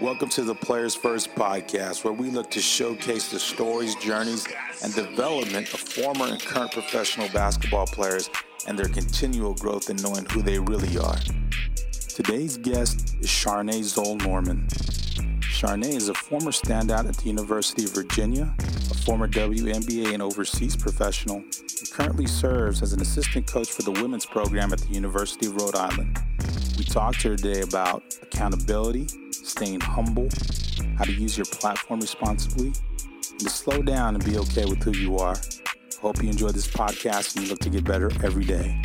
Welcome to the Players First podcast, where we look to showcase the stories, journeys, and development of former and current professional basketball players and their continual growth in knowing who they really are. Today's guest is Sharnee Zoll Norman. Sharnee is a former standout at the University of Virginia, a former WNBA and overseas professional, and currently serves as an assistant coach for the women's program at the University of Rhode Island. We talked to her today about accountability, staying humble, how to use your platform responsibly, and to slow down and be okay with who you are. Hope you enjoy this podcast and you look to get better every day.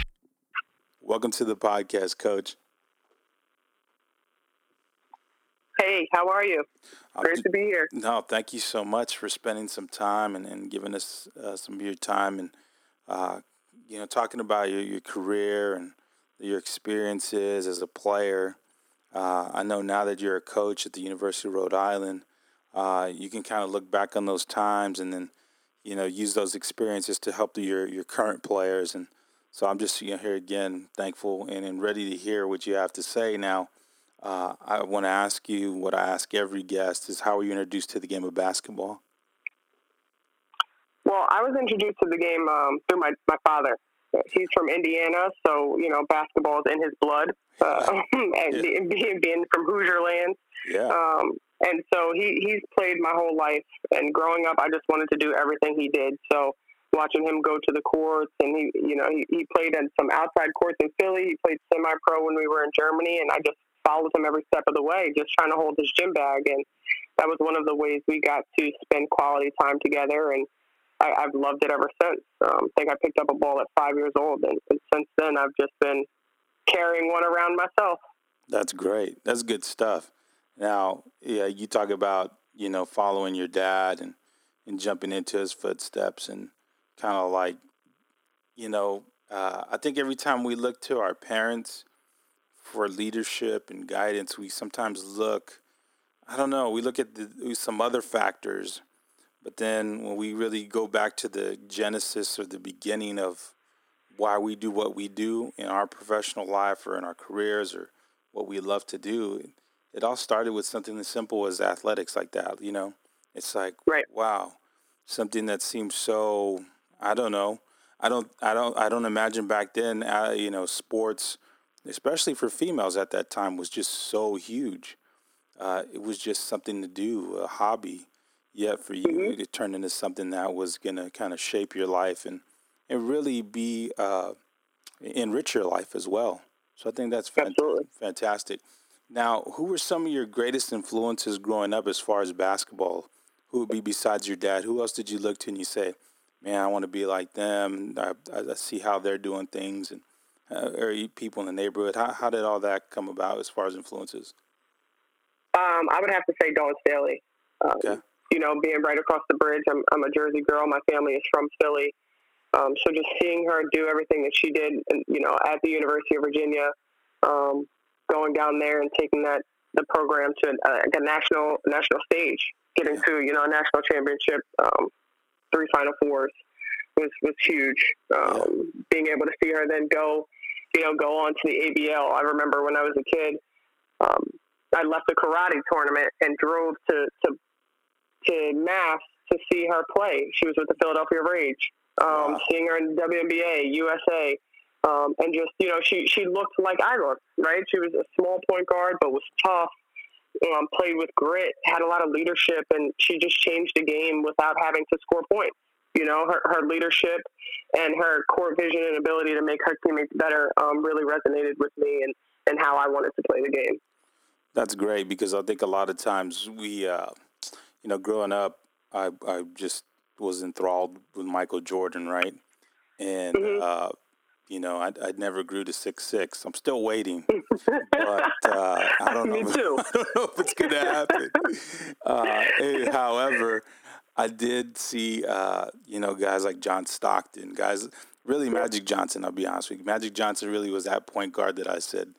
Welcome to the podcast, Coach. Hey, how are you? Great to be here. No, thank you so much for spending some time and, and giving us uh, some of your time and uh, you know talking about your, your career and your experiences as a player. Uh, I know now that you're a coach at the University of Rhode Island, uh, you can kind of look back on those times and then you know use those experiences to help your your current players. And so I'm just you know here again thankful and, and ready to hear what you have to say now. Uh, I want to ask you what I ask every guest is how were you introduced to the game of basketball? Well, I was introduced to the game um, through my, my father. He's from Indiana, so you know basketball is in his blood, uh, and yeah. being, being from Hoosier land. Yeah. Um, and so he he's played my whole life. And growing up, I just wanted to do everything he did. So watching him go to the courts, and he you know he, he played in some outside courts in Philly. He played semi pro when we were in Germany, and I just followed him every step of the way, just trying to hold his gym bag. And that was one of the ways we got to spend quality time together. And I, have loved it ever since. Um, I think I picked up a ball at five years old, and, and since then I've just been carrying one around myself. That's great. That's good stuff. Now, yeah, you talk about you know following your dad and and jumping into his footsteps and kind of like you know uh, I think every time we look to our parents for leadership and guidance, we sometimes look, I don't know, we look at the, some other factors, but then when we really go back to the genesis or the beginning of why we do what we do in our professional life or in our careers or what we love to do, it all started with something as simple as athletics like that, you know? It's like, right. wow, something that seems so, I don't know. I don't, I don't, I don't imagine back then, uh, you know, sports – especially for females at that time, was just so huge. Uh, it was just something to do, a hobby. Yet for you, mm-hmm. it turned into something that was going to kind of shape your life and, and really be uh, enrich your life as well. So I think that's fant- fantastic. Now, who were some of your greatest influences growing up as far as basketball? Who would be besides your dad? Who else did you look to and you say, "Man, I want to be like them. I, I see how they're doing things." And uh, or people in the neighborhood? How, how did all that come about as far as influences? Um, I would have to say Dawn Staley. Um, okay. You know, being right across the bridge, I'm, I'm a Jersey girl. My family is from Philly. Um, so just seeing her do everything that she did, and, you know, at the University of Virginia, um, going down there and taking that the program to a, a national national stage, getting yeah. to you know a national championship, um, three Final Fours was was huge. Um, yeah. Being able to see her then go you know, go on to the ABL. I remember when I was a kid, um, I left the karate tournament and drove to, to, to Mass to see her play. She was with the Philadelphia Rage. Um, wow. Seeing her in the WNBA, USA, um, and just you know, she she looked like I looked. Right, she was a small point guard, but was tough. Um, played with grit, had a lot of leadership, and she just changed the game without having to score points. You know, her, her leadership and her court vision and ability to make her teammates better um, really resonated with me and, and how I wanted to play the game. That's great because I think a lot of times we, uh, you know, growing up, I, I just was enthralled with Michael Jordan, right? And, mm-hmm. uh, you know, I, I never grew to six six. I'm still waiting, but uh, I don't know. Me too. I don't know if it's going to happen. uh, however, I did see, uh, you know, guys like John Stockton, guys, really Magic Johnson. I'll be honest with you, Magic Johnson really was that point guard that I said,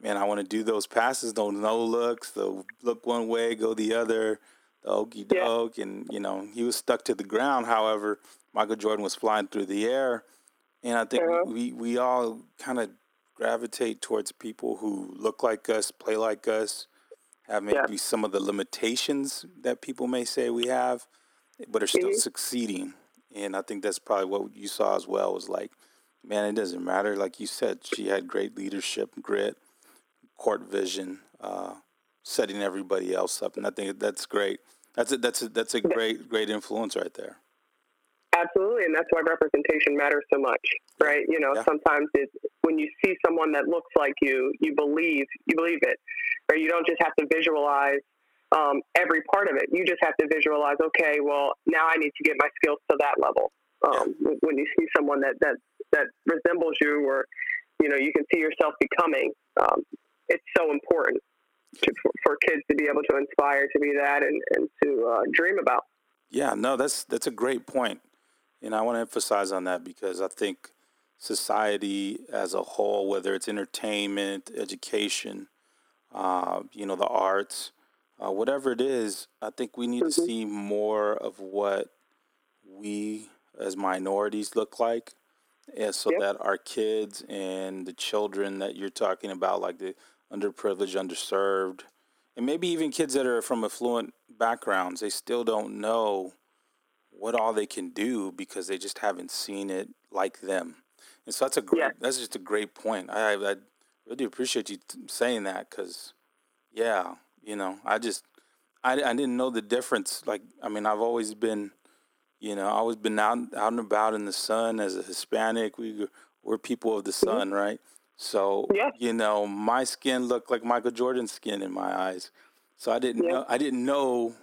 man, I want to do those passes, those no looks, the look one way, go the other, the okey doke, yeah. and you know, he was stuck to the ground. However, Michael Jordan was flying through the air, and I think uh-huh. we we all kind of gravitate towards people who look like us, play like us, have maybe yeah. some of the limitations that people may say we have, but are still mm-hmm. succeeding. And I think that's probably what you saw as well was like, man, it doesn't matter. Like you said, she had great leadership, grit, court vision, uh, setting everybody else up, and I think that's great. That's a, that's a, that's a great great influence right there. Absolutely, and that's why representation matters so much, right? You know, yeah. sometimes it's when you see someone that looks like you, you believe you believe it, right? You don't just have to visualize um, every part of it. You just have to visualize. Okay, well, now I need to get my skills to that level. Um, yeah. When you see someone that that that resembles you, or you know, you can see yourself becoming. Um, it's so important to, for, kids to be able to inspire to be that and, and to uh, dream about. Yeah, no, that's that's a great. And I want to emphasize on that because I think society as a whole, whether it's entertainment, education, uh, you know, the arts, uh, whatever it is, I think we need mm-hmm. to see more of what we as minorities look like. And so yep. that our kids and the children that you're talking about, like the underprivileged, underserved, and maybe even kids that are from affluent backgrounds, they still don't know what all they can do because they just haven't seen it like them. And so that's a great, yeah. that's just a great point. I, I really appreciate you saying that because, yeah, you know, I just, I, I didn't know the difference. Like, I mean, I've always been, you know, always been out, out and about in the sun as a Hispanic. We, we're people of the mm-hmm. sun, right? So, yeah. you know, my skin looked like Michael Jordan's skin in my eyes. So I didn't yeah. know, I didn't know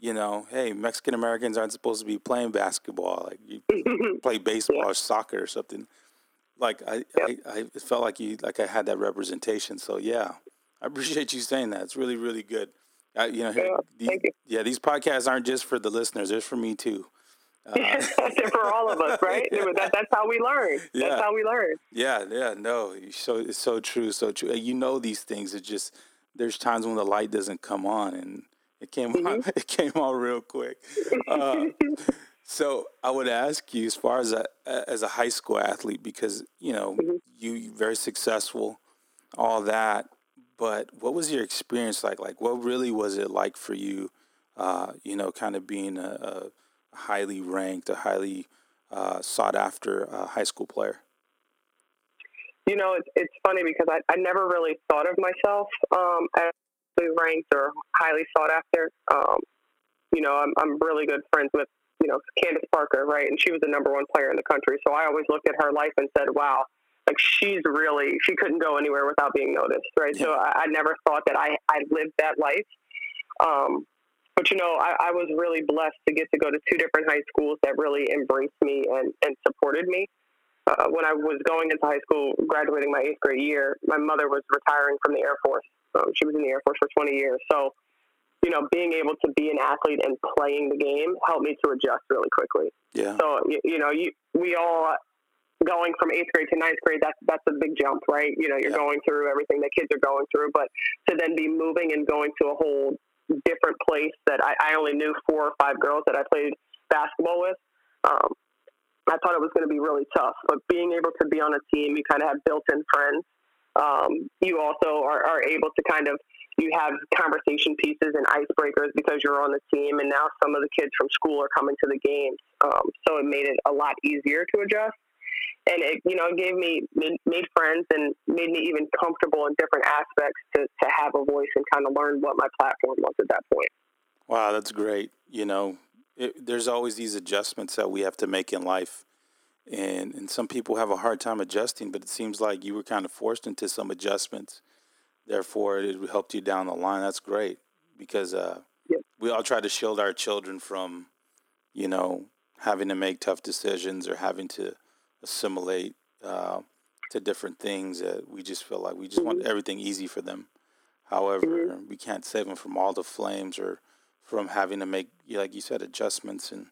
you know, hey, Mexican Americans aren't supposed to be playing basketball. Like you play baseball yeah. or soccer or something. Like I. I, I felt like you, like I had that representation. So yeah, I appreciate you saying that. It's really, really good. I, you know, yeah, these, yeah, these podcasts aren't just for the listeners; they're for me too. Uh, for all of us, right? yeah. that, that's how we learn. Yeah. That's how we learn. Yeah, yeah, no, so it's so true, so true. You know these things. It just there's times when the light doesn't come on, and it came mm-hmm. out. It came out real quick. Uh, so I would ask you, as far as a as a high school athlete, because you know mm-hmm. you very successful, all that. But what was your experience like? Like, what really was it like for you? Uh, you know, kind of being a, a highly ranked, a highly uh, sought after uh, high school player. You know, it's it's funny because I, I never really thought of myself um, as highly ranked or highly sought after. Um, you know, I'm, I'm really good friends with, you know, Candace Parker, right? And she was the number one player in the country. So I always looked at her life and said, wow, like she's really, she couldn't go anywhere without being noticed, right? Yeah. So I, I, never thought that I, I lived that life. Um, but, you know, I, I was really blessed to get to go to two different high schools that really embraced me and, and supported me. Uh, when I was going into high school, graduating my eighth grade year, my mother was retiring from the Air Force. Um, she was in the Air Force for 20 years. So, you know, being able to be an athlete and playing the game helped me to adjust really quickly. Yeah. So, you, you know, you, we all going from eighth grade to ninth grade, that's that's a big jump, right? You know, you're yeah. going through everything that kids are going through, but to then be moving and going to a whole different place that I, I only knew four or five girls that I played basketball with. Um, I thought it was going to be really tough, but being able to be on a team, you kind of have built-in friends um, you also are, are able to kind of you have conversation pieces and icebreakers because you're on the team, and now some of the kids from school are coming to the games. Um, so it made it a lot easier to adjust, and it you know it gave me made friends and made me even comfortable in different aspects to to have a voice and kind of learn what my platform was at that point. Wow, that's great. You know, it, there's always these adjustments that we have to make in life and and some people have a hard time adjusting but it seems like you were kind of forced into some adjustments therefore it helped you down the line that's great because uh, yep. we all try to shield our children from you know having to make tough decisions or having to assimilate uh, to different things that we just feel like we just mm-hmm. want everything easy for them however mm-hmm. we can't save them from all the flames or from having to make like you said adjustments and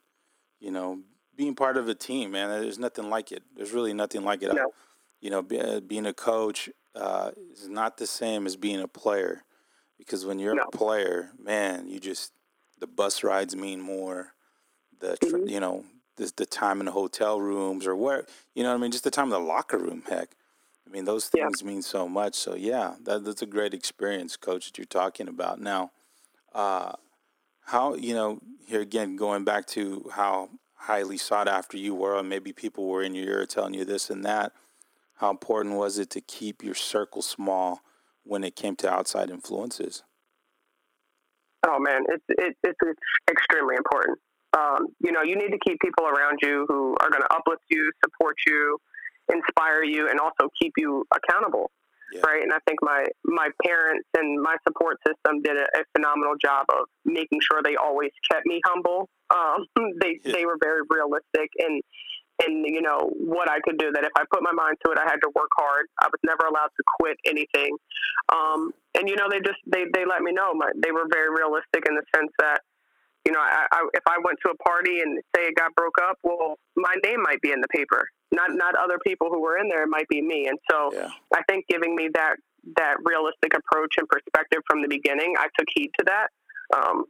you know being part of a team, man. There's nothing like it. There's really nothing like it. No. You know, be, uh, being a coach uh, is not the same as being a player, because when you're no. a player, man, you just the bus rides mean more. The mm-hmm. you know the the time in the hotel rooms or where you know what I mean, just the time in the locker room. Heck, I mean, those things yeah. mean so much. So yeah, that, that's a great experience, Coach, that you're talking about. Now, uh, how you know here again going back to how highly sought after you were, and maybe people were in your ear telling you this and that. How important was it to keep your circle small when it came to outside influences? Oh man, it's it, it's, it's extremely important. Um, you know, you need to keep people around you who are going to uplift you, support you, inspire you, and also keep you accountable. Yeah. Right, and I think my my parents and my support system did a, a phenomenal job of making sure they always kept me humble. Um, they yeah. they were very realistic and and you know what I could do. That if I put my mind to it, I had to work hard. I was never allowed to quit anything. Um, and you know they just they they let me know. My, they were very realistic in the sense that you know, I, I, if I went to a party and say it got broke up, well, my name might be in the paper, not not other people who were in there. It might be me, and so yeah. I think giving me that that realistic approach and perspective from the beginning, I took heed to that. Um,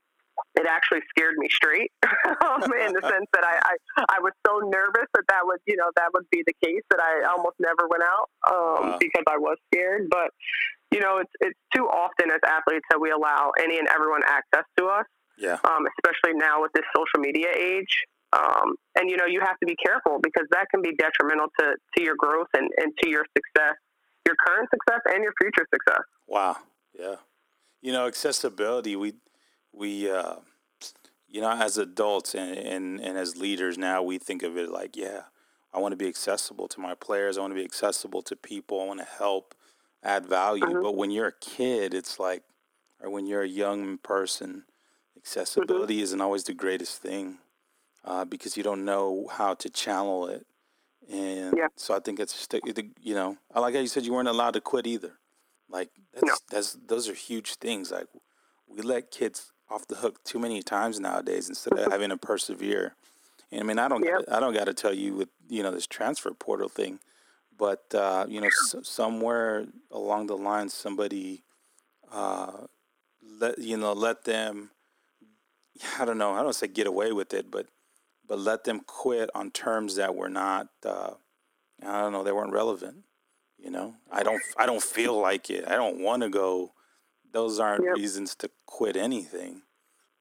it actually scared me straight um, in the sense that I, I, I was so nervous that that would you know that would be the case that I almost never went out um, wow. because I was scared. But you know, it's it's too often as athletes that we allow any and everyone access to us yeah. Um, especially now with this social media age. Um, and you know, you have to be careful because that can be detrimental to, to your growth and, and to your success, your current success and your future success. Wow. Yeah. You know, accessibility, we, we, uh, you know, as adults and, and, and as leaders now, we think of it like, yeah, I want to be accessible to my players. I want to be accessible to people. I want to help, add value. Mm-hmm. But when you're a kid, it's like, or when you're a young person, Accessibility mm-hmm. isn't always the greatest thing uh, because you don't know how to channel it. And yeah. so I think it's just, you know, I like how you said you weren't allowed to quit either. Like that's no. that's those are huge things. Like we let kids off the hook too many times nowadays instead of mm-hmm. having to persevere. And I mean, I don't yep. I don't got to tell you with you know this transfer portal thing, but uh, you know s- somewhere along the line somebody uh, let you know let them I don't know. I don't say get away with it, but but let them quit on terms that were not. Uh, I don't know. They weren't relevant. You know. I don't. I don't feel like it. I don't want to go. Those aren't yep. reasons to quit anything.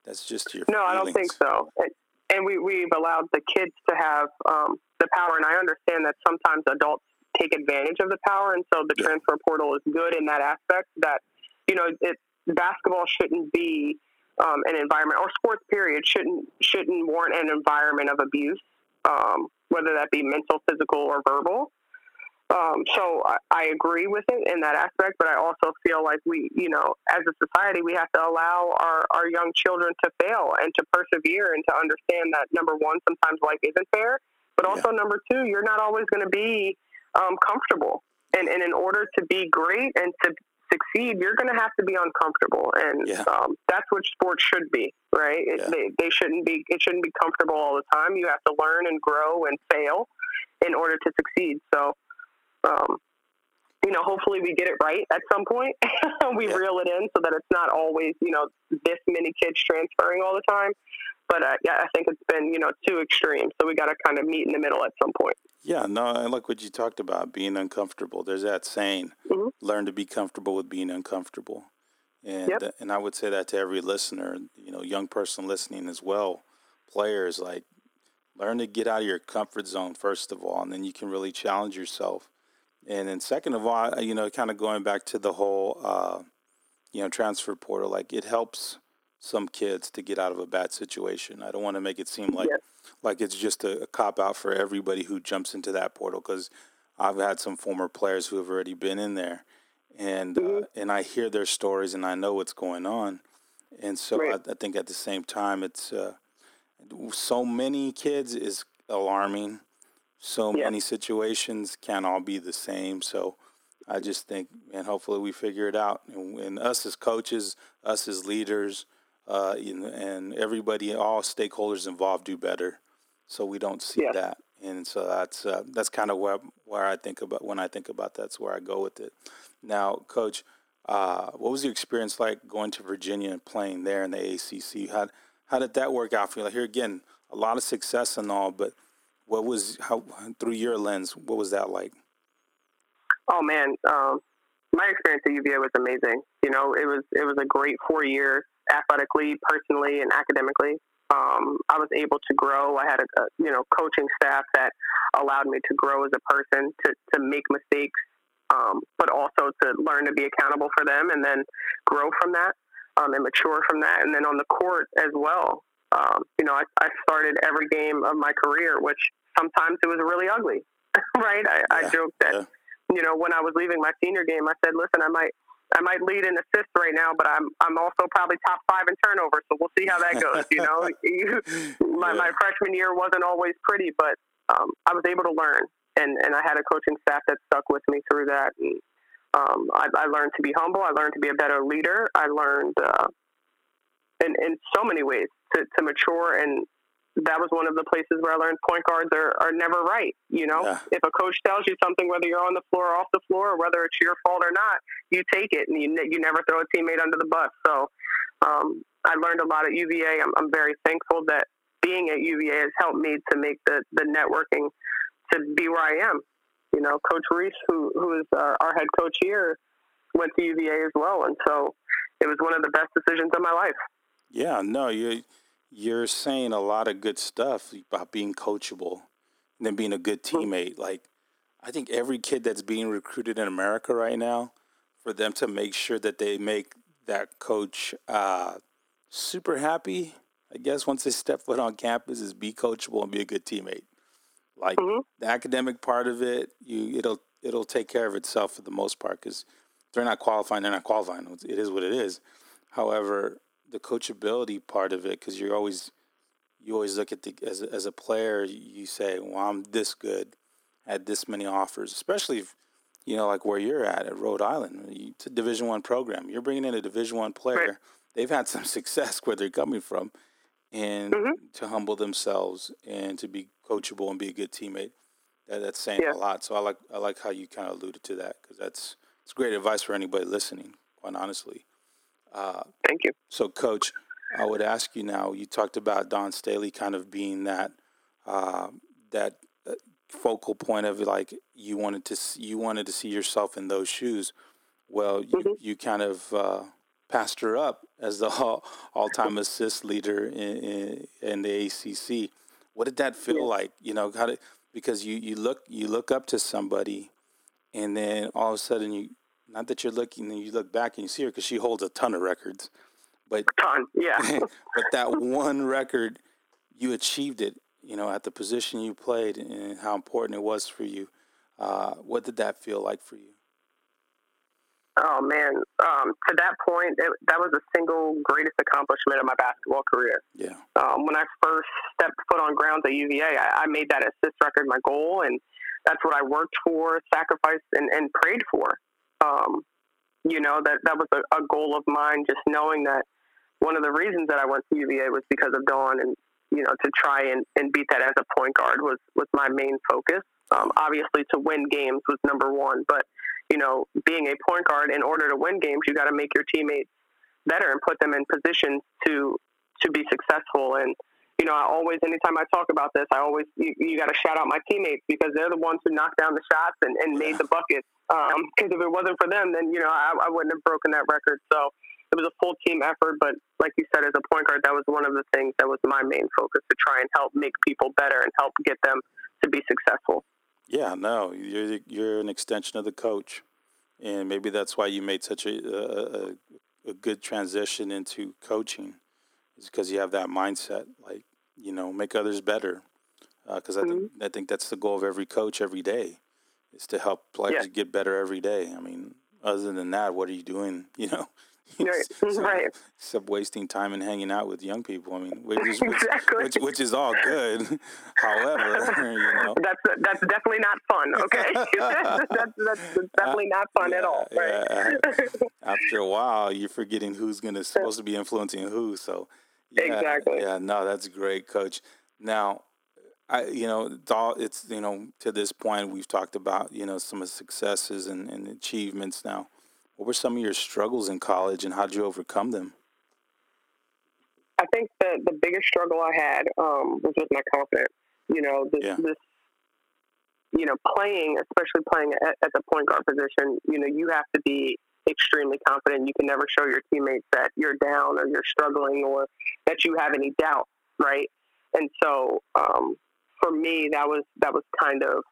That's just your. No, feelings. I don't think so. And we we've allowed the kids to have um, the power, and I understand that sometimes adults take advantage of the power, and so the yeah. transfer portal is good in that aspect. That you know, it basketball shouldn't be um, an environment or sports period shouldn't shouldn't warrant an environment of abuse, um, whether that be mental, physical, or verbal. Um, so I, I, agree with it in that aspect, but I also feel like we, you know, as a society, we have to allow our, our young children to fail and to persevere and to understand that number one, sometimes life isn't fair, but also yeah. number two, you're not always going to be um, comfortable. And, and in order to be great and to succeed, you're going to have to be uncomfortable, and yeah. um, that's what sports should be, right? It, yeah. they, they shouldn't be. It shouldn't be comfortable all the time. You have to learn and grow and fail in order to succeed. So, um, you know, hopefully we get it right at some point. we yeah. reel it in so that it's not always, you know, this many kids transferring all the time. But uh, yeah, I think it's been, you know, too extreme. So we got to kind of meet in the middle at some point. Yeah, no, I like what you talked about being uncomfortable. There's that saying, mm-hmm. learn to be comfortable with being uncomfortable. And yep. and I would say that to every listener, you know, young person listening as well, players like learn to get out of your comfort zone first of all, and then you can really challenge yourself. And then second of all, you know, kind of going back to the whole uh, you know, transfer portal, like it helps some kids to get out of a bad situation. I don't want to make it seem like like it's just a, a cop out for everybody who jumps into that portal because I've had some former players who have already been in there, and uh, mm-hmm. uh, and I hear their stories and I know what's going on, and so right. I, I, think at the same time it's uh, so many kids is alarming. So yeah. many situations can't all be the same. So I just think, and hopefully we figure it out. And, and us as coaches, us as leaders, uh, and everybody, all stakeholders involved, do better. So we don't see yeah. that, and so that's uh, that's kind of where where I think about when I think about that's where I go with it. Now, Coach, uh, what was your experience like going to Virginia and playing there in the ACC? How how did that work out for you? Like here again, a lot of success and all, but what was how through your lens? What was that like? Oh man, um, my experience at UVA was amazing. You know, it was it was a great four years athletically, personally, and academically. Um, I was able to grow. I had a, a you know coaching staff that allowed me to grow as a person, to to make mistakes, um, but also to learn to be accountable for them, and then grow from that um, and mature from that. And then on the court as well, um, you know, I, I started every game of my career, which sometimes it was really ugly, right? I, yeah, I joked that, yeah. you know, when I was leaving my senior game, I said, listen, I might, I might lead in assists right now, but I'm, I'm also probably top five in turnovers. So we'll see how that goes. You know, my, yeah. my freshman year wasn't always pretty, but um, I was able to learn, and, and I had a coaching staff that stuck with me through that. And um, I, I learned to be humble. I learned to be a better leader. I learned uh, in, in so many ways to, to mature and that was one of the places where I learned point guards are, are never right. You know, yeah. if a coach tells you something, whether you're on the floor or off the floor, or whether it's your fault or not, you take it and you, you never throw a teammate under the bus. So um, I learned a lot at UVA. I'm, I'm very thankful that being at UVA has helped me to make the, the networking to be where I am. You know, Coach Reese, who, who is our, our head coach here, went to UVA as well. And so it was one of the best decisions of my life. Yeah, no, you you're saying a lot of good stuff about being coachable and then being a good mm-hmm. teammate. Like, I think every kid that's being recruited in America right now, for them to make sure that they make that coach uh, super happy, I guess once they step foot on campus, is be coachable and be a good teammate. Like mm-hmm. the academic part of it, you it'll it'll take care of itself for the most part because they're not qualifying, they're not qualifying. It is what it is. However, the coachability part of it because you're always you always look at the as a, as a player you say well I'm this good had this many offers especially if you know like where you're at at Rhode Island it's a Division One program you're bringing in a Division One player right. they've had some success where they're coming from and mm-hmm. to humble themselves and to be coachable and be a good teammate that, that's saying yeah. a lot so I like I like how you kind of alluded to that because that's it's great advice for anybody listening quite honestly. Uh, Thank you. So, Coach, I would ask you now. You talked about Dawn Staley kind of being that uh, that uh, focal point of like you wanted to see, you wanted to see yourself in those shoes. Well, you, mm-hmm. you kind of uh, passed her up as the all, all-time assist leader in, in, in, the ACC. What did that feel yeah. like? You know, how did, because you, you look you look up to somebody, and then all of a sudden you not that you're looking and you look back and you see her because she holds a ton of records, but ton, yeah. but that one record, you achieved it. You know, at the position you played and how important it was for you. Uh, what did that feel like for you? Oh man, um, to that point, it, that was the single greatest accomplishment of my basketball career. Yeah. Um, when I first stepped foot on grounds at UVA, I, I, made that assist record my goal, and that's what I worked for, sacrificed, and, and prayed for. Um, you know, that, that was a, a goal of mine, just knowing that one of the reasons that I went to UVA was because of Dawn and, you know, to try and, and beat that as a point guard was, was my main focus. Um, obviously, to win games was number one, but, you know, being a point guard, in order to win games, you got to make your teammates better and put them in positions to to be successful. And you know, I always, anytime I talk about this, I always, you, you got to shout out my teammates because they're the ones who knocked down the shots and, and made the buckets. Because um, if it wasn't for them, then, you know, I, I wouldn't have broken that record. So it was a full team effort. But like you said, as a point guard, that was one of the things that was my main focus to try and help make people better and help get them to be successful. Yeah, no, you're, you're an extension of the coach. And maybe that's why you made such a, a, a good transition into coaching is because you have that mindset, like you know, make others better. Because uh, mm-hmm. I think I think that's the goal of every coach every day, is to help players yeah. get better every day. I mean, other than that, what are you doing? You know, right. except, um, right. except wasting time and hanging out with young people. I mean, which is, exactly. which, which, is all good. However, you know, that's that's definitely not fun. Okay, that's, that's, that's, uh, definitely not fun yeah, at all. Right. Yeah. Uh, after a while, you're forgetting who's going to supposed to be influencing who. So yeah, exactly. Yeah, no, that's great, Coach. Now, I, you know, it's you know, to this point, we've talked about you know some of the successes and, and achievements. Now, what were some of your struggles in college, and how did you overcome them? I think the the biggest struggle I had um, was with my confidence. You know, this, yeah. this you know, playing, especially playing at, at the point guard position, you know, you have to be extremely confident. You can never show your teammates that you're down or you're struggling or that you have any doubt, right? And so, um, for me, that was that was kind of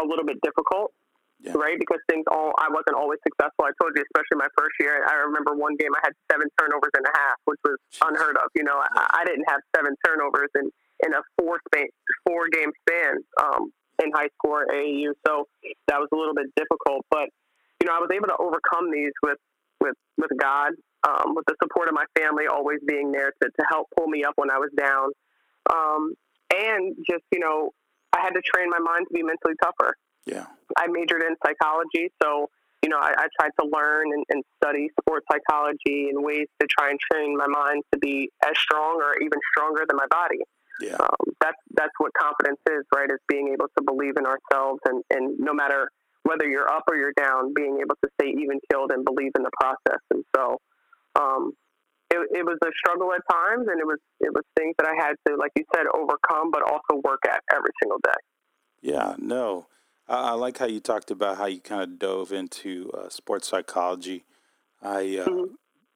a little bit difficult, yeah. right? Because things all I wasn't always successful. I told you, especially my first year. I remember one game I had seven turnovers and a half, which was unheard of. You know, I, I didn't have seven turnovers in in a four span, four game span um, in high school or AAU. So that was a little bit difficult, but you know, I was able to overcome these with with with God, um, with the support of my family always being there to to help pull me up when I was down, um, and just you know, I had to train my mind to be mentally tougher. Yeah, I majored in psychology, so you know, I, I tried to learn and, and study sports psychology and ways to try and train my mind to be as strong or even stronger than my body. Yeah. Um, that's that's what confidence is, right? Is being able to believe in ourselves, and and no matter whether you're up or you're down, being able to stay even killed and believe in the process. And so, um, it, was a struggle at times, and it was it was things that I had to, like you said, overcome, but also work at every single day. Yeah, no, I, I like how you talked about how you kind of dove into uh, sports psychology. I, uh, mm-hmm.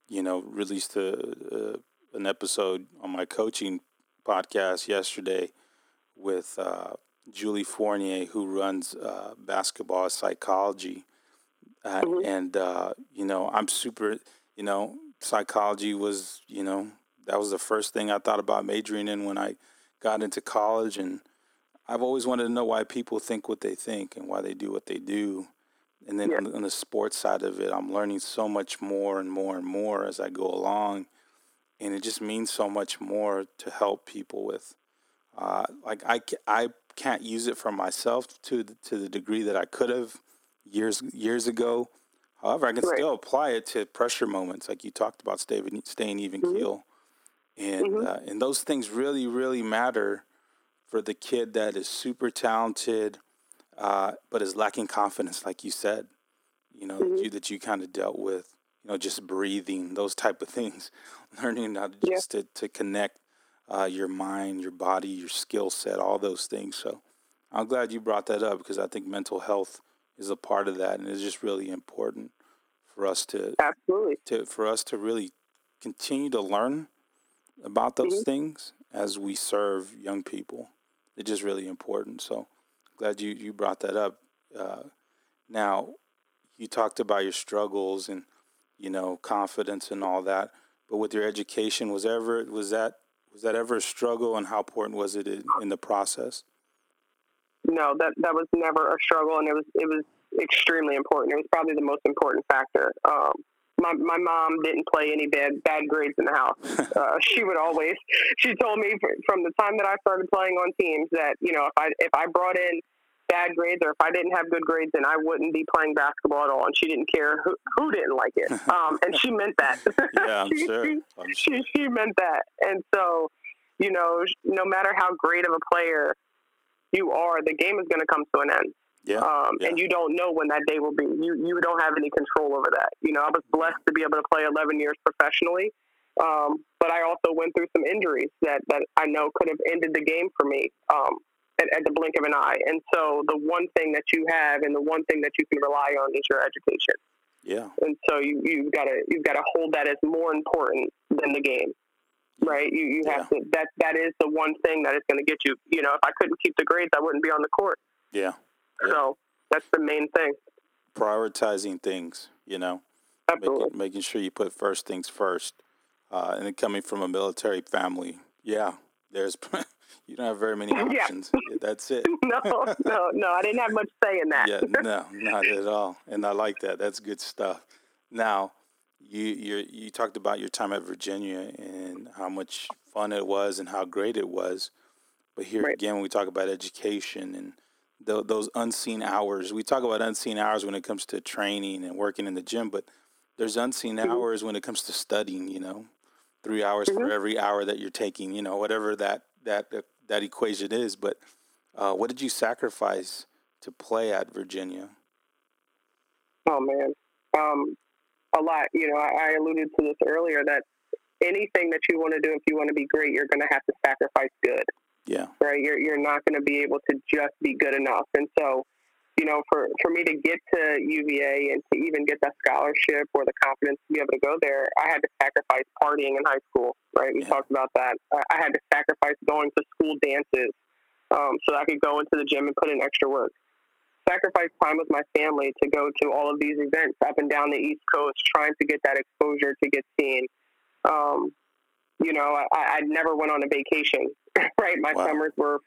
you know, released a, a, an episode on my coaching podcast yesterday with uh, Julie Fournier, who runs uh, basketball psychology. Uh, mm-hmm. And, uh, you know, I'm super, you know, psychology was, you know, that was the first thing I thought about majoring in when I got into college. And I've always wanted to know why people think what they think and why they do what they do. And then yeah. on, on the sports side of it, I'm learning so much more and more and more as I go along and it just means so much more to help people with. Uh, like I, I can't use it for myself to to the degree that I could have years years ago. However, I can right. still apply it to pressure moments, like you talked about, staying staying even mm-hmm. keel, and mm-hmm. uh, and those things really really matter for the kid that is super talented, uh, but is lacking confidence, like you said. You know mm-hmm. that you that you kind of dealt with you know, just breathing, those type of things, learning how to just yeah. to, to connect uh, your mind, your body, your skill set, all those things. So I'm glad you brought that up because I think mental health is a part of that, and it's just really important for us to absolutely to for us to really continue to learn about those mm-hmm. things as we serve young people. It's just really important. So glad you you brought that up. Uh, now you talked about your struggles and you know, confidence and all that. But with your education, was ever was that was that ever a struggle, and how important was it in, in the process? No, that that was never a struggle, and it was it was extremely important. It was probably the most important factor. Um, my my mom didn't play any bad bad grades in the house. Uh, she would always she told me from the time that I started playing on teams that you know if I if I brought in bad grades or if I didn't have good grades, then I wouldn't be playing basketball at all. And she didn't care who, who didn't like it. Um, and she meant that. yeah, I'm she, sure. I'm sure. She, she meant that. And so, you know, no matter how great of a player you are, the game is going to come to an end. Yeah, um, yeah. And you don't know when that day will be. You you don't have any control over that. You know, I was blessed to be able to play 11 years professionally, um, but I also went through some injuries that, that I know could have ended the game for me. Um, at, at, the blink of an eye. And so the one thing that you have and the one thing that you can rely on is your education. Yeah. And so you you've got to you've got to hold that as more important than the game. Right? You you have yeah. to that that is the one thing that is going to get you, you know, if I couldn't keep the grades, I wouldn't be on the court. Yeah. yeah. So that's the main thing. Prioritizing things, you know. Absolutely. Making, making sure you put first things first. Uh, and then coming from a military family, yeah, there's you don't have very many options. Yeah. That's it. no, no, no. I didn't have much say in that. yeah, no, not at all. And I like that. That's good stuff. Now, you you you talked about your time at Virginia and how much fun it was and how great it was. But here right. again, when we talk about education and the, those unseen hours, we talk about unseen hours when it comes to training and working in the gym, but there's unseen mm-hmm. hours when it comes to studying. You know, three hours mm-hmm. for every hour that you're taking. You know, whatever that that that equation is. But uh, what did you sacrifice to play at Virginia? Oh man, um, a lot. You know, I, I alluded to this earlier that anything that you want to do, if you want to be great, you're going to have to sacrifice good. Yeah. Right. You're you're not going to be able to just be good enough, and so you know, for, for me to get to UVA and to even get that scholarship or the confidence to be able to go there, I had to sacrifice partying in high school, right? We yeah. talked about that. I had to sacrifice going to school dances um, so I could go into the gym and put in extra work. Sacrifice time with my family to go to all of these events up and down the East Coast, trying to get that exposure to get seen. Um, you know, I, I never went on a vacation, right? My wow. summers were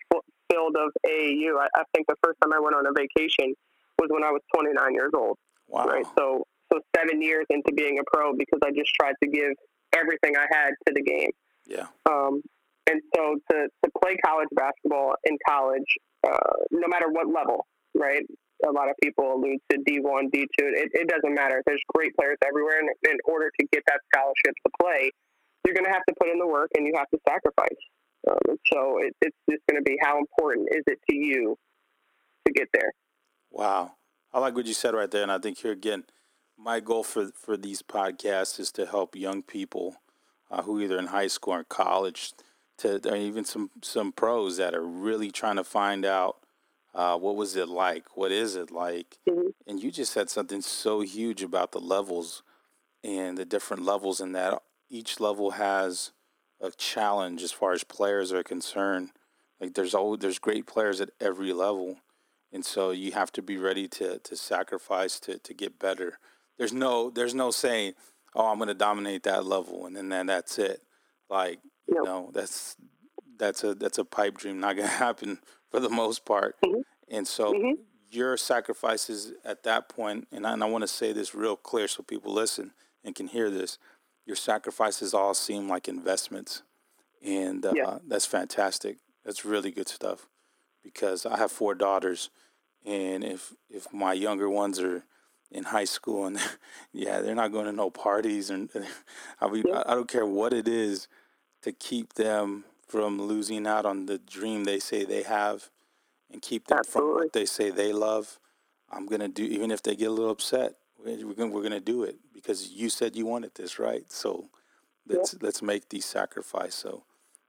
field of AAU. I, I think the first time I went on a vacation was when I was 29 years old. Wow. Right. So so seven years into being a pro because I just tried to give everything I had to the game. Yeah. Um, and so to, to play college basketball in college, uh, no matter what level, right? A lot of people allude to D1, D2. It, it doesn't matter. There's great players everywhere. And in order to get that scholarship to play, you're going to have to put in the work and you have to sacrifice. Um, so it, it's just going to be how important is it to you to get there. Wow, I like what you said right there, and I think here again, my goal for for these podcasts is to help young people uh, who either in high school or college, to or even some some pros that are really trying to find out uh, what was it like, what is it like, mm-hmm. and you just said something so huge about the levels and the different levels, and that each level has a challenge as far as players are concerned. Like there's always there's great players at every level, and so you have to be ready to to sacrifice to to get better. There's no there's no saying, oh, I'm going to dominate that level, and then, then that's it. Like you know that's that's a that's a pipe dream, not going to happen for the most part. Mm-hmm. And so mm-hmm. your sacrifices at that point, and I, and I want to say this real clear so people listen and can hear this your sacrifices all seem like investments, and uh, yeah. that's fantastic. That's really good stuff because I have four daughters, and if if my younger ones are in high school and yeah, they're not going to no parties, and I. I don't care what it is to keep them from losing out on the dream they say they have, and keep them Absolutely. from what they say they love. I'm gonna do even if they get a little upset we're gonna, we're gonna do it because you said you wanted this, right? So let's yeah. let's make these sacrifice. So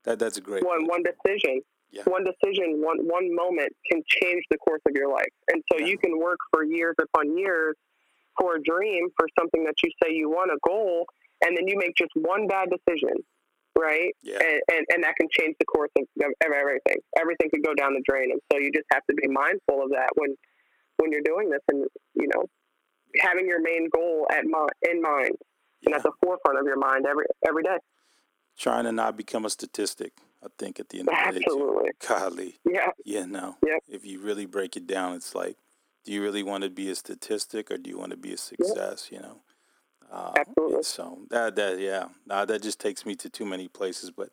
that that's a great one. One decision, yeah. one decision, one one moment can change the course of your life, and so yeah. you can work for years upon years for a dream, for something that you say you want, a goal, and then you make just one bad decision, right? Yeah. And, and, and that can change the course of, of everything. Everything could go down the drain, and so you just have to be mindful of that when when you're doing this, and you know having your main goal at my, in mind yeah. and at the forefront of your mind every every day. Trying to not become a statistic, I think, at the end of the day. Absolutely. Godly. Yeah. Yeah, no. Yeah. If you really break it down, it's like, do you really want to be a statistic or do you want to be a success, you know? Uh, Absolutely. So that, that, yeah, now that just takes me to too many places, but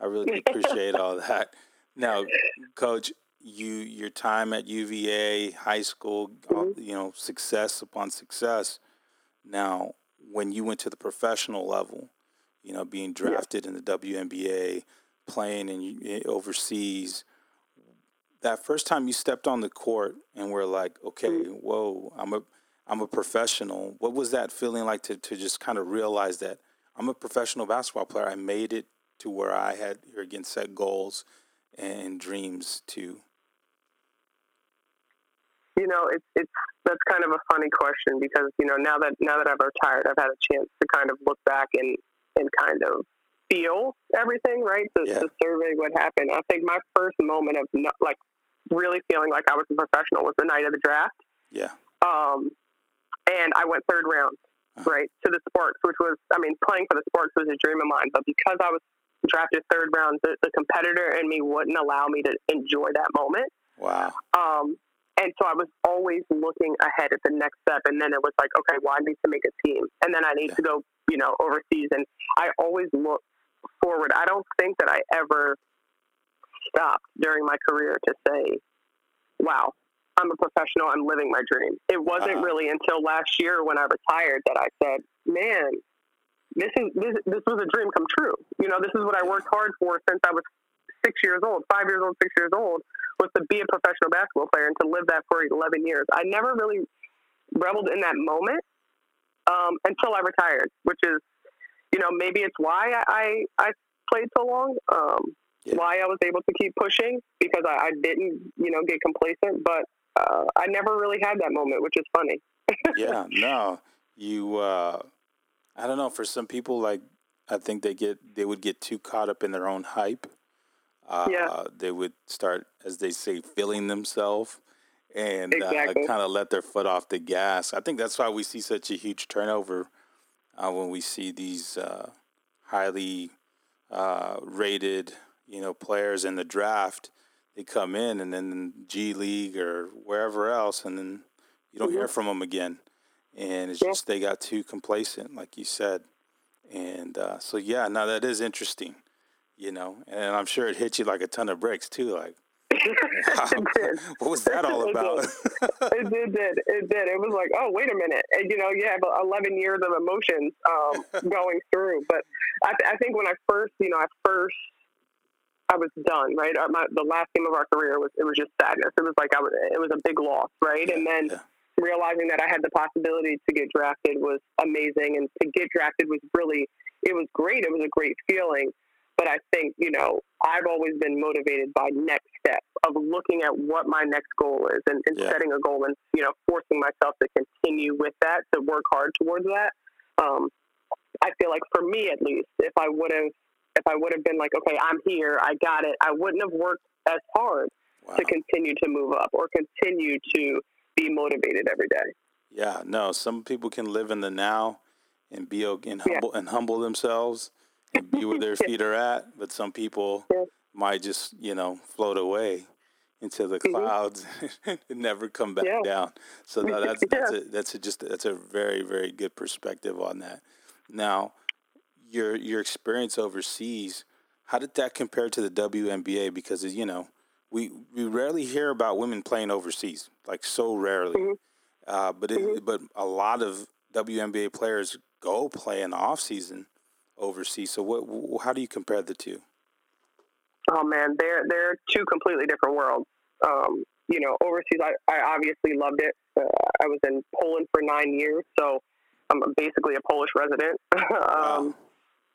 I really appreciate all that. Now, Coach, you your time at UVA, high school, mm-hmm. you know, success upon success. Now, when you went to the professional level, you know, being drafted yeah. in the WNBA, playing in eh, overseas, that first time you stepped on the court and we're like, okay, mm-hmm. whoa, I'm a I'm a professional. What was that feeling like to, to just kind of realize that I'm a professional basketball player? I made it to where I had here again set goals and dreams to you know, it's it's that's kind of a funny question because you know now that now that I've retired, I've had a chance to kind of look back and and kind of feel everything, right? To, yeah. to survey what happened. I think my first moment of not, like really feeling like I was a professional was the night of the draft. Yeah. Um, and I went third round, uh-huh. right, to the Sparks, which was, I mean, playing for the Sparks was a dream of mine. But because I was drafted third round, the, the competitor in me wouldn't allow me to enjoy that moment. Wow. Um, and so I was always looking ahead at the next step. And then it was like, okay, well, I need to make a team. And then I need yeah. to go, you know, overseas. And I always look forward. I don't think that I ever stopped during my career to say, wow, I'm a professional. I'm living my dream. It wasn't uh-huh. really until last year when I retired that I said, man, this is this, this was a dream come true. You know, this is what I worked hard for since I was six years old, five years old, six years old was to be a professional basketball player and to live that for 11 years. I never really reveled in that moment um, until I retired, which is, you know, maybe it's why I, I, I played so long. Um, yeah. why I was able to keep pushing because I, I didn't, you know, get complacent. But uh, I never really had that moment, which is funny. yeah, no, you. Uh, I don't know. For some people, like I think they get they would get too caught up in their own hype. Uh, yeah. They would start, as they say, feeling themselves and uh, exactly. kind of let their foot off the gas. I think that's why we see such a huge turnover uh, when we see these uh, highly uh, rated, you know, players in the draft. They come in and then G League or wherever else, and then you don't mm-hmm. hear from them again. And it's yeah. just they got too complacent, like you said. And uh, so, yeah, now that is interesting, you know, and I'm sure it hit you like a ton of bricks too. Like, what was that all about? it, did. it did. It did. It was like, oh, wait a minute. And, you know, you have 11 years of emotions um, going through. But I, th- I think when I first, you know, I first I was done, right? Uh, my, the last game of our career was it was just sadness. It was like I was, it was a big loss, right? And then yeah realizing that I had the possibility to get drafted was amazing. And to get drafted was really, it was great. It was a great feeling. But I think, you know, I've always been motivated by next steps of looking at what my next goal is and, and yeah. setting a goal and, you know, forcing myself to continue with that, to work hard towards that. Um, I feel like for me, at least, if I would have, if I would have been like, okay, I'm here, I got it, I wouldn't have worked as hard wow. to continue to move up or continue to be motivated every day. Yeah, no, some people can live in the now and be and humble yeah. and humble themselves and be where their feet are at, but some people yeah. might just, you know, float away into the mm-hmm. clouds and never come back yeah. down. So no, that's that's a, that's a just that's a very very good perspective on that. Now, your your experience overseas, how did that compare to the WNBA? Because you know, we we rarely hear about women playing overseas, like so rarely. Mm-hmm. Uh, but it, mm-hmm. but a lot of WNBA players go play in the off season overseas. So what? How do you compare the two? Oh man, they're they're two completely different worlds. Um, you know, overseas, I, I obviously loved it. Uh, I was in Poland for nine years, so I'm basically a Polish resident. um, wow.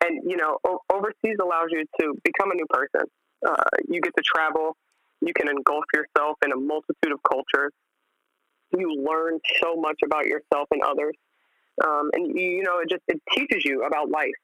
And you know, o- overseas allows you to become a new person. Uh, you get to travel you can engulf yourself in a multitude of cultures. You learn so much about yourself and others. Um, and you, you know, it just it teaches you about life.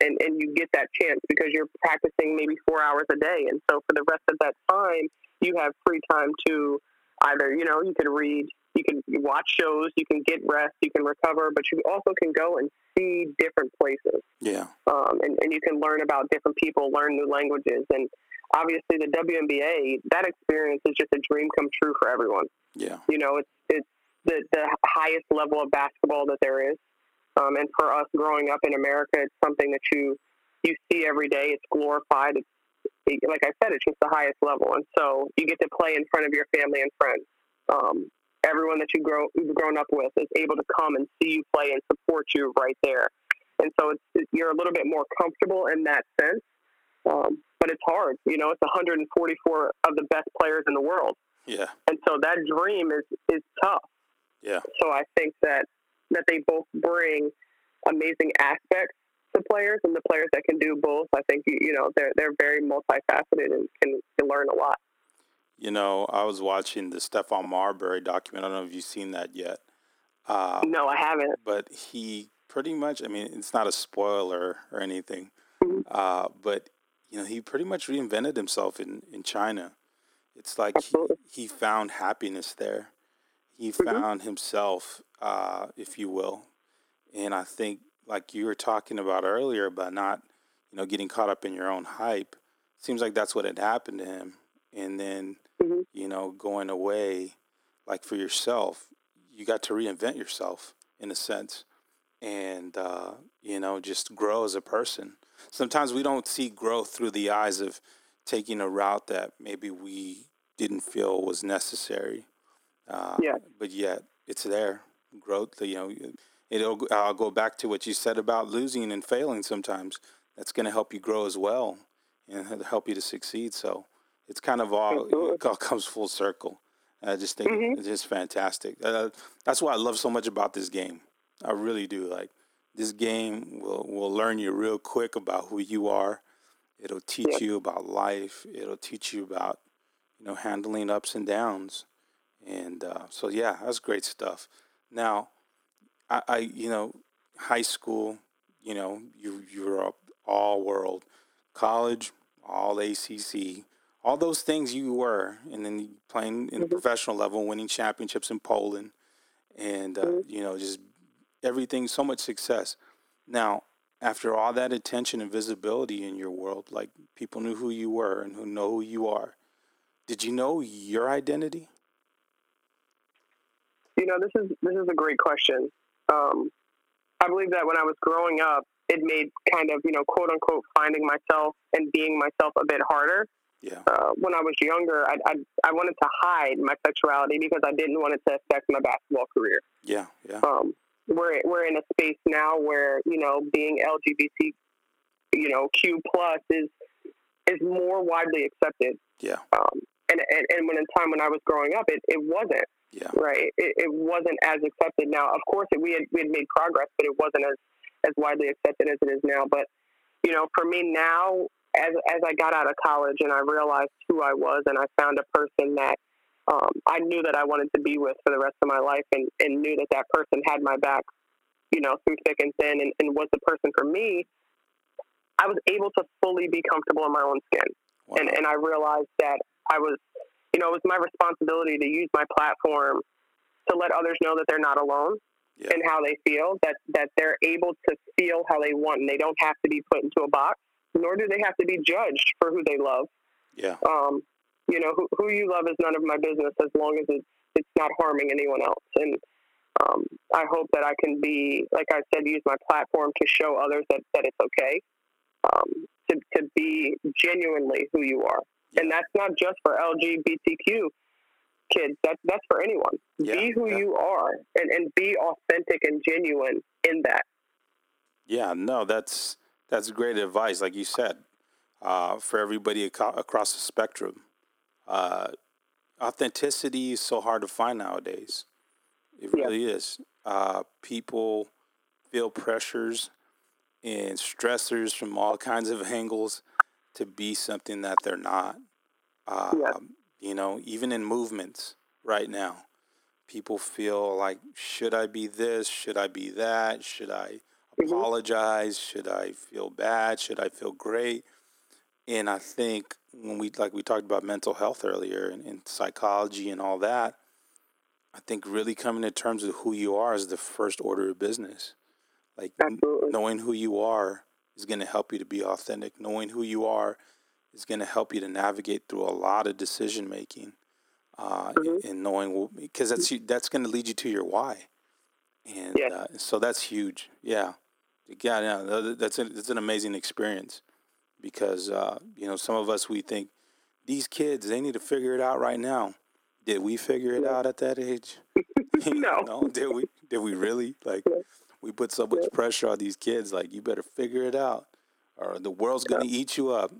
And, and you get that chance because you're practicing maybe four hours a day. And so for the rest of that time, you have free time to either, you know, you can read, you can watch shows, you can get rest, you can recover, but you also can go and see different places. Yeah. Um, and, and you can learn about different people, learn new languages. And obviously the WNBA, that experience is just a dream come true for everyone. Yeah. You know, it's it's the the highest level of basketball that there is. Um, and for us growing up in America, it's something that you you see every day. It's glorified. It's like I said, it's just the highest level, and so you get to play in front of your family and friends. Um, everyone that you grow you've grown up with is able to come and see you play and support you right there. And so it's, it, you're a little bit more comfortable in that sense. Um, but it's hard. You know, it's 144 of the best players in the world. Yeah. And so that dream is is tough. Yeah. So I think that that they both bring amazing aspects to players, and the players that can do both, I think you know they're they're very multifaceted and can, can learn a lot. You know, I was watching the Stephon Marbury document. I don't know if you've seen that yet. Uh, no, I haven't. But he pretty much, I mean, it's not a spoiler or anything, mm-hmm. uh, but you know, he pretty much reinvented himself in, in China. It's like he, he found happiness there. He mm-hmm. found himself, uh, if you will. And I think, like you were talking about earlier, about not, you know, getting caught up in your own hype, seems like that's what had happened to him. And then, mm-hmm. you know, going away, like for yourself, you got to reinvent yourself in a sense and, uh, you know, just grow as a person sometimes we don't see growth through the eyes of taking a route that maybe we didn't feel was necessary. Uh, yeah. But yet it's there. Growth, you know, it'll, I'll go back to what you said about losing and failing sometimes. That's going to help you grow as well and help you to succeed. So it's kind of all, it all comes full circle. I just think mm-hmm. it's just fantastic. Uh, that's what I love so much about this game. I really do. Like, this game will will learn you real quick about who you are. It'll teach yeah. you about life. It'll teach you about, you know, handling ups and downs. And uh, so, yeah, that's great stuff. Now, I, I, you know, high school, you know, you you're all world, college, all ACC, all those things you were, and then playing in the mm-hmm. professional level, winning championships in Poland, and uh, mm-hmm. you know, just everything, so much success. Now, after all that attention and visibility in your world, like people knew who you were and who know who you are, did you know your identity? You know, this is this is a great question. Um, I believe that when I was growing up, it made kind of you know quote unquote finding myself and being myself a bit harder. Yeah. Uh, when I was younger, I, I I wanted to hide my sexuality because I didn't want it to affect my basketball career. Yeah, yeah. Um, we're we're in a space now where you know being LGBT, you know Q plus is is more widely accepted. Yeah. Um, and, and and when in time when I was growing up, it, it wasn't. Yeah. Right. It, it wasn't as accepted. Now, of course, it, we had we had made progress, but it wasn't as as widely accepted as it is now. But you know, for me now, as as I got out of college and I realized who I was, and I found a person that um, I knew that I wanted to be with for the rest of my life, and, and knew that that person had my back, you know, through thick and thin, and, and was the person for me. I was able to fully be comfortable in my own skin, wow. and and I realized that I was, you know, it was my responsibility to use my platform to let others know that they're not alone yeah. and how they feel, that that they're able to feel how they want, and they don't have to be put into a box, nor do they have to be judged for who they love. Yeah. Um, you know, who, who you love is none of my business as long as it's it's not harming anyone else. And um, I hope that I can be, like I said, use my platform to show others that, that it's okay um, to, to be genuinely who you are. Yeah. And that's not just for LGBTQ kids. That, that's for anyone. Yeah, be who yeah. you are and, and be authentic and genuine in that. Yeah, no, that's that's great advice. Like you said, uh, for everybody ac- across the spectrum, uh, authenticity is so hard to find nowadays. It yeah. really is. Uh, people feel pressures and stressors from all kinds of angles to be something that they're not. Uh, yeah. You know, even in movements right now, people feel like, should I be this? Should I be that? Should I mm-hmm. apologize? Should I feel bad? Should I feel great? And I think when we like we talked about mental health earlier and, and psychology and all that, I think really coming to terms with who you are is the first order of business. Like knowing who you are is going to help you to be authentic. Knowing who you are is going to help you to navigate through a lot of decision making, uh, mm-hmm. and knowing because that's that's going to lead you to your why, and yeah. uh, so that's huge. Yeah, yeah, yeah. That's a, that's an amazing experience because uh, you know some of us we think these kids they need to figure it out right now. Did we figure it out at that age? no. no. Did we? Did we really? Like, we put so much pressure on these kids. Like, you better figure it out, or the world's gonna eat you up,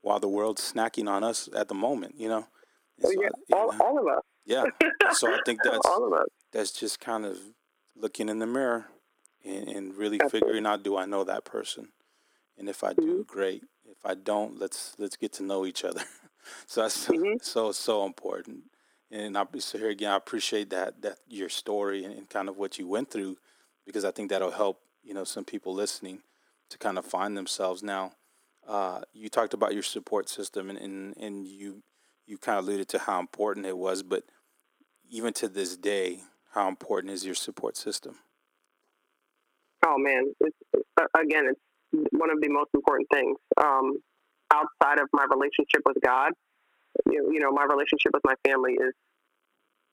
while the world's snacking on us at the moment. You know. Oh, so, yeah, all, know, all of us. Yeah. so I think that's all of us. That's just kind of looking in the mirror and, and really Absolutely. figuring out: Do I know that person? And if I do, mm-hmm. great. If I don't, let's let's get to know each other. so that's mm-hmm. so so important. And I, so here again, I appreciate that that your story and, and kind of what you went through, because I think that'll help you know some people listening to kind of find themselves. Now, uh, you talked about your support system, and, and and you you kind of alluded to how important it was, but even to this day, how important is your support system? Oh man, it's, again, it's one of the most important things um, outside of my relationship with God. You, you know, my relationship with my family is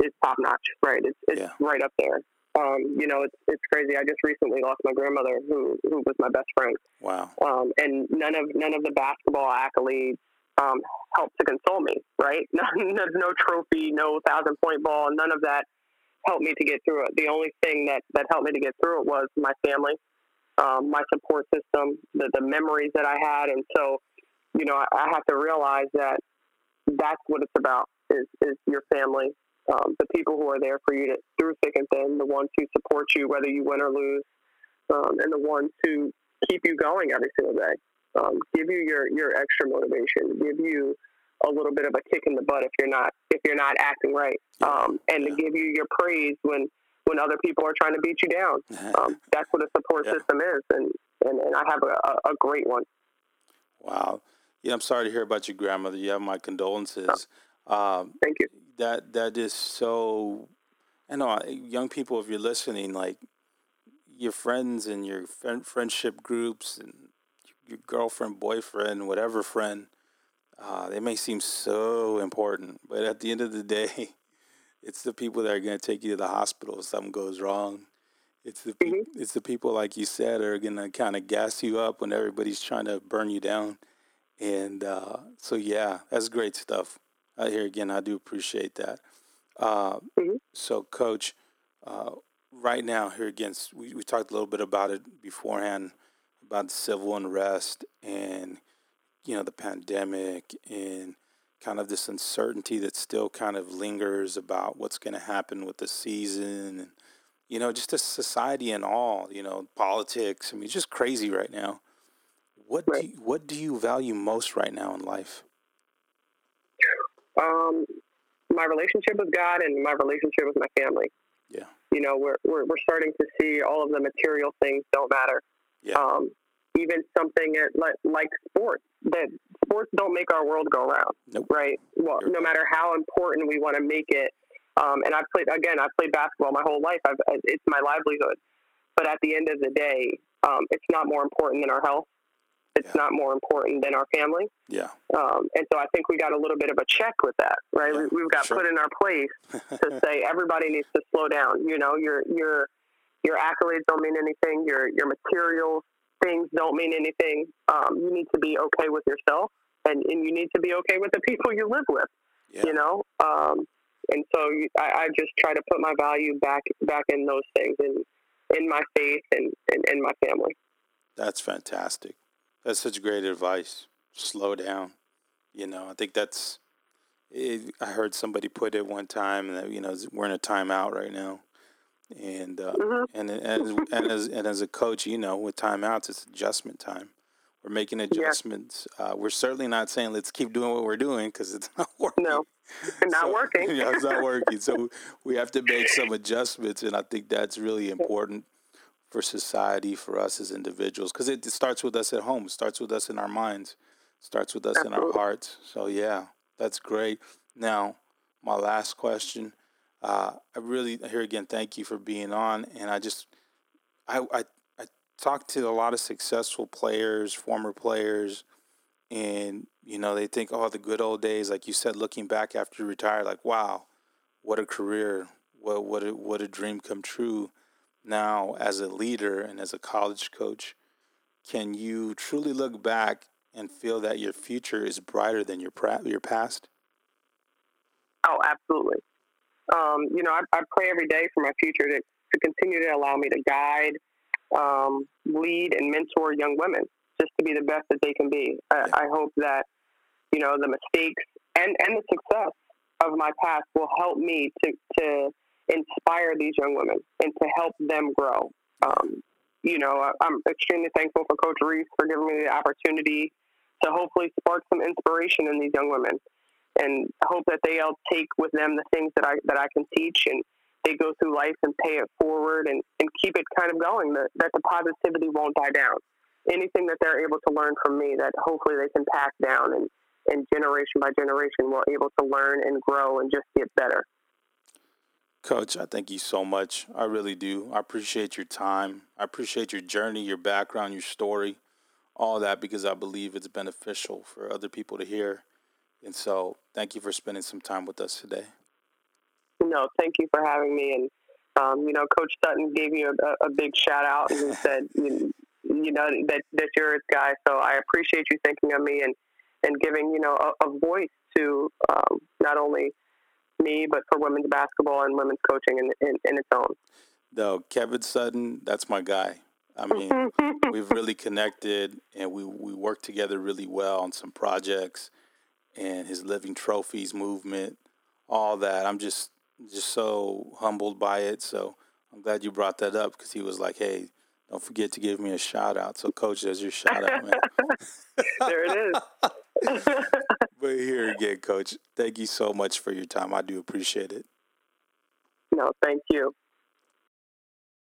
is top notch. Right, it's it's yeah. right up there. Um, you know, it's it's crazy. I just recently lost my grandmother, who who was my best friend. Wow. Um, and none of none of the basketball accolades um, helped to console me. Right? There's no trophy, no thousand point ball, none of that helped me to get through it. The only thing that that helped me to get through it was my family um, my support system, the, the memories that I had. And so, you know, I, I have to realize that that's what it's about is, is your family, um, the people who are there for you to, through thick and thin, the ones who support you, whether you win or lose, um, and the ones who keep you going every single day. um, give you your your extra motivation, give you a little bit of a kick in the butt if you're not if you're not acting right, um, and to give you your praise when when other people are trying to beat you down. Um, that's what a support yeah. system is, and, and, and I have a, a, great one. Wow. Yeah, I'm sorry to hear about your grandmother. You have my condolences. Oh. Um, Thank you. That that is so. I know young people, if you're listening, like your friends and your friendship groups and your girlfriend, boyfriend, whatever friend, uh, they may seem so important, but at the end of the day, it's the people that are going to take you to the hospital if something goes wrong. It's the mm-hmm. it's the people like you said are going to kind of gas you up when everybody's trying to burn you down. And uh, so yeah, that's great stuff. Uh, here again, I do appreciate that. Uh, mm-hmm. So, Coach, uh, right now here again, we, we talked a little bit about it beforehand about civil unrest and you know the pandemic and kind of this uncertainty that still kind of lingers about what's going to happen with the season and you know just a society and all you know politics i mean it's just crazy right now. What right. do you, what do you value most right now in life? Um my relationship with god and my relationship with my family. Yeah. You know we're we're, we're starting to see all of the material things don't matter. Yeah. um even something at, like, like sports that sports don't make our world go round, nope. right? Well, no matter how important we want to make it. Um, and I've played again. I've played basketball my whole life. I've, it's my livelihood. But at the end of the day, um, it's not more important than our health. It's yeah. not more important than our family. Yeah. Um, and so I think we got a little bit of a check with that, right? Yeah, we, have got sure. put in our place to say everybody needs to slow down. You know, your your your accolades don't mean anything. Your your materials things don't mean anything. Um, you need to be okay with yourself, and, and you need to be okay with the people you live with. Yeah. You know, um, and so you, I, I, just try to put my value back back in those things, and in my faith and in my family. That's fantastic. That's such great advice. Slow down. You know, I think that's. It, I heard somebody put it one time that you know we're in a timeout right now and uh, mm-hmm. and and, and as and as a coach, you know, with timeouts, it's adjustment time. We're making adjustments. Yeah. Uh, we're certainly not saying let's keep doing what we're doing because it's not working. No, it's not so, working. yeah, it's not working. So we have to make some adjustments, and I think that's really important for society, for us as individuals, because it, it, starts with us at home. It starts with us in our minds. It starts with us Absolutely. in our hearts. So yeah, that's great. Now, my last question uh, I really here again thank you for being on, and I just I, I I talked to a lot of successful players, former players, and you know they think oh the good old days, like you said, looking back after you retired, like wow, what a career, what what a, what a dream come true. Now as a leader and as a college coach, can you truly look back and feel that your future is brighter than your your past? Oh, absolutely um, you know, I, I, pray every day for my future to, to continue to allow me to guide, um, lead, and mentor young women just to be the best that they can be. I, I hope that, you know, the mistakes and, and the success of my past will help me to, to inspire these young women and to help them grow. Um, you know, I'm extremely thankful for Coach Reese for giving me the opportunity to hopefully spark some inspiration in these young women and hope that they'll take with them the things that I that I can teach and they go through life and pay it forward and, and keep it kind of going that, that the positivity won't die down. Anything that they're able to learn from me that hopefully they can pass down and, and generation by generation be able to learn and grow and just get better. Coach i thank you so much. I really do. I appreciate your time. I appreciate your journey your background your story all that because i believe it's beneficial for other people to hear and so, thank you for spending some time with us today. No, thank you for having me. And, um, you know, Coach Sutton gave you a, a big shout out and said, you, you, know, that, that you're his guy. So I appreciate you thinking of me and, and giving, you know, a, a voice to um, not only me, but for women's basketball and women's coaching in, in, in its own. No, Kevin Sutton, that's my guy. I mean, we've really connected and we, we work together really well on some projects and his living trophies movement, all that. I'm just just so humbled by it. So I'm glad you brought that up because he was like, "Hey, Don't forget to give me a shout out. So, Coach, does your shout out, man. there it is. but here again, Coach, thank you so much for your time. I do appreciate it. No, thank you.